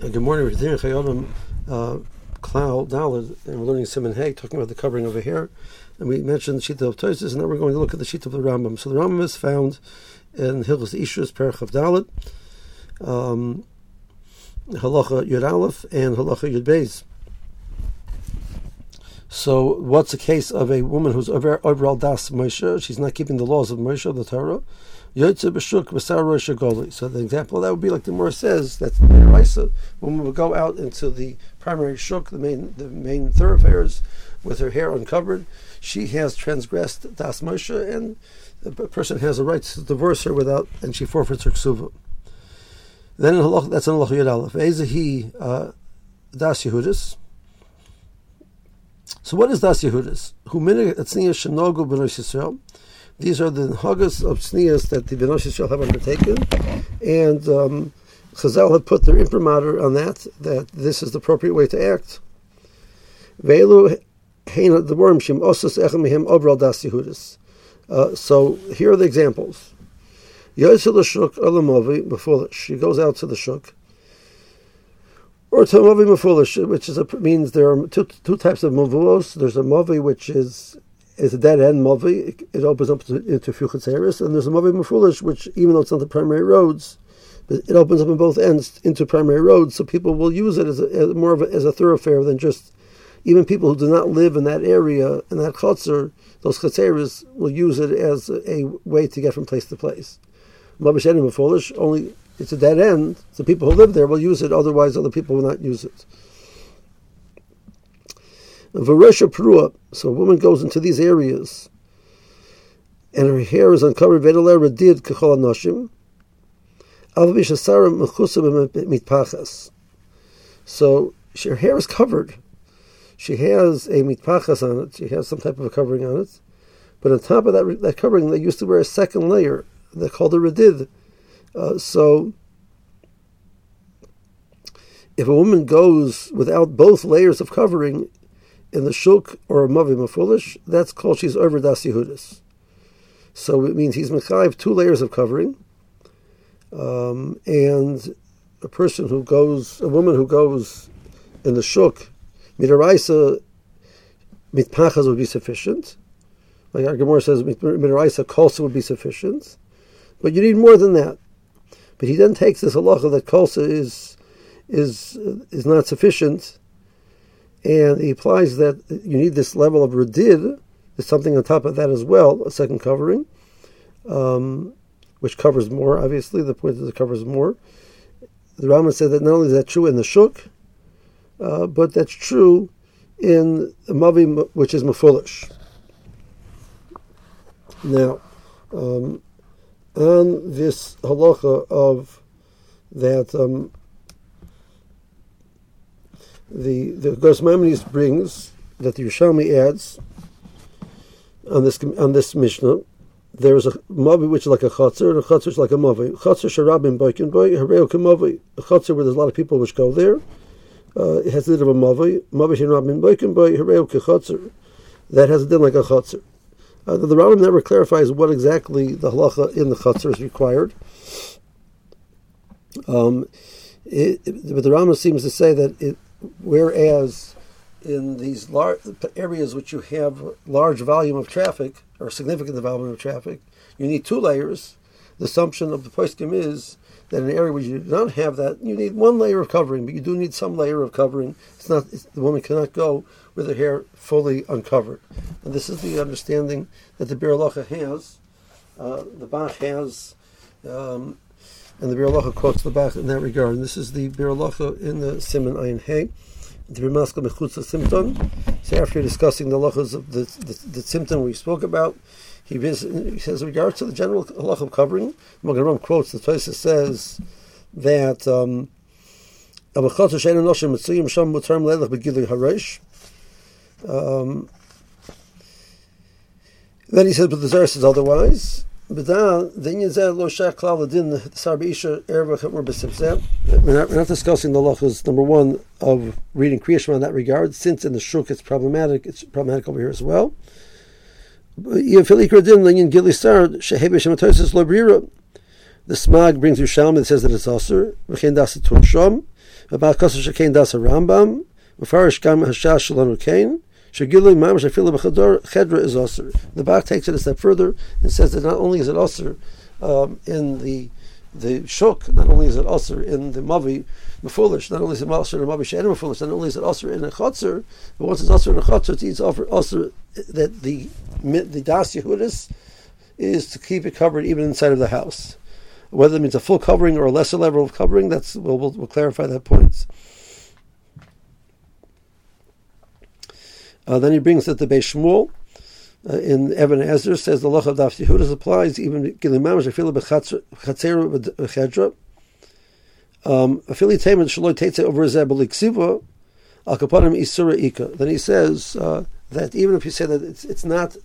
Good morning, we're here uh, Klal Dalad, and we're learning Siman Hay, talking about the covering over here. And we mentioned the Shita of Tosis, and now we're going to look at the Shita of the Rambam. So the Rambam is found in Hilchos Ishus, Perach of Dalad, um, Halacha Yud Aleph, and Halacha Yud Beis. So, what's the case of a woman who's over, overall das Moshe? She's not keeping the laws of Moshe, the Torah. Yotze b'shuk rosh So the example that would be like the Gemara says that the Raisa woman would go out into the primary shuk, the main the main thoroughfares, with her hair uncovered. She has transgressed das Moshe, and the person has a right to divorce her without, and she forfeits her ksuva. Then in halach, that's in halach yud aleph. Ezehi uh, das Yehudis. So what is das Yehudis? These are the hagas of sneas that the Benosh Yisrael have undertaken, and um, Chazal have put their imprimatur on that, that this is the appropriate way to act. The worm shim osus echem obral das Yehudis. Uh, so here are the examples. Yosel shuk alamovi before she goes out to the shuk, or to movi mafulish, which is a, means there are two, two types of mavuos. There's a movi which is is a dead end movi. It, it opens up to, into Fuchatzeris, and there's a movi mafulish, which even though it's not the primary roads, it opens up on both ends into primary roads, so people will use it as, a, as more of a, as a thoroughfare than just even people who do not live in that area in that chotzer. Those chatzeris will use it as a, a, way to get from place to place. Mavish mafulish only it's a dead end. The people who live there will use it. Otherwise, other people will not use it. Varesha Perua, so a woman goes into these areas and her hair is uncovered, Vedalera did Kachol Anoshim. So her hair is covered. She has a mitpachas on it. She has some type of a covering on it. But on top of that, that covering, they used to wear a second layer. They called a redid. Uh, so if a woman goes without both layers of covering, in the shuk or a mavi that's called she's over das Yehudis. So it means he's mechayiv two layers of covering, um, and a person who goes, a woman who goes in the shuk, midaraisa mitpachas would be sufficient. Like our Gemara says, midaraisa kolsa would be sufficient, but you need more than that. But he then takes this halacha that kolsa is is is not sufficient and he applies that you need this level of redid, there's something on top of that as well, a second covering, um, which covers more, obviously. The point is it covers more. The Rama said that not only is that true in the Shuk, uh, but that's true in the Mavi, which is Mafulish. Now, um, on this halacha of that um, the the Gosmamides brings that the Yerushalmi adds on this on this Mishnah. There is a mavi which is like a chatzar, and a chatzar is like a mavi. Chatzar sharabim boikin boy, hareo kemavi. A chatzar where there's a lot of people which go there. Uh, it has a little of a mavi. Mavi sharabim boikin boy, hareo kechatzar. That has a din like a chatzar. Uh, the, Rambam never clarifies what exactly the halacha in the chatzar is required. Um, it, it, but the Rambam seems to say that it, Whereas in these large areas which you have large volume of traffic or significant volume of traffic, you need two layers. The assumption of the poskim is that in an area where you do not have that, you need one layer of covering, but you do need some layer of covering. It's not it's, the woman cannot go with her hair fully uncovered, and this is the understanding that the Biur has. Uh, the Bach has um, and the Biur quotes the Bach in that regard. And this is the Biur in the Siman Ayin Hey, the Rimaska Mechutza Simton. So after discussing the halachas of the, the, the we spoke about, he, he says, regards to the general halacha of covering, Magen quotes, the Tosa says that um, um, then he says, but the Zara says otherwise. We're not, we're not discussing the lachas number one of reading Kriyashma in that regard, since in the shuk it's problematic. It's problematic over here as well. The smag brings you Shalom that says that it's also About Kosher Shekain Das Rambam, Mefarish Gam Hashash Shalom Kain, Shagilui Mamash Afila B'Chador Chedra is Osir. The Bach takes it a step further and says that not only is it Osir um, in the the shuk, not only is it Osir in the Mavi Mefulish, not only is it in the Mavi She'en Mefulish, not only is it Osir in a Chotzer, but once it's Osir in a Chotzer, it's Osir that the the Das Yehudis is to keep it covered even inside of the house. Whether it means a full covering or a lesser level of covering, that's we'll, we'll, we'll clarify that point. Uh, then he brings it to Beis Shmuel. Uh, in Evan Ezra says the Loch of Daf Yehudas applies even Gilimam Shafila B'Chatzer B'Chedra. Um. Then he says uh, that even if you say that it's, it's not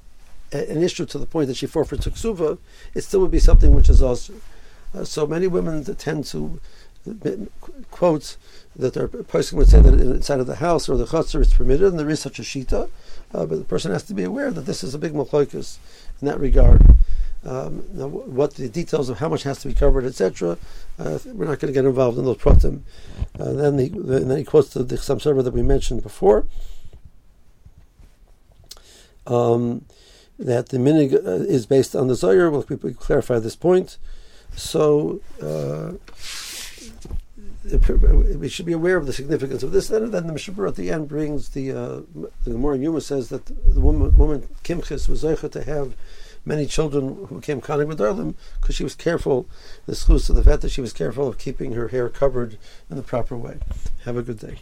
an issue to the point that she forfeits ksuva, it still would be something which is also. Uh, so many women tend to quote that their person would say that inside of the house or the chutzner it's permitted, and there is such a shita, uh, but the person has to be aware that this is a big machloikus in that regard. Um, now, what the details of how much has to be covered, etc., uh, we're not going to get involved in those pratim. Uh, then, he, then he quotes the, the server that we mentioned before. Um, that the minig uh, is based on the Zohar. We'll clarify this point. So uh, we should be aware of the significance of this. Then, then the Mishabur at the end brings the uh, the Gemara Yuma says that the woman, woman Kimchis was zeicha to have many children who became with Darlim because she was careful, the schus of the fact that she was careful of keeping her hair covered in the proper way. Have a good day.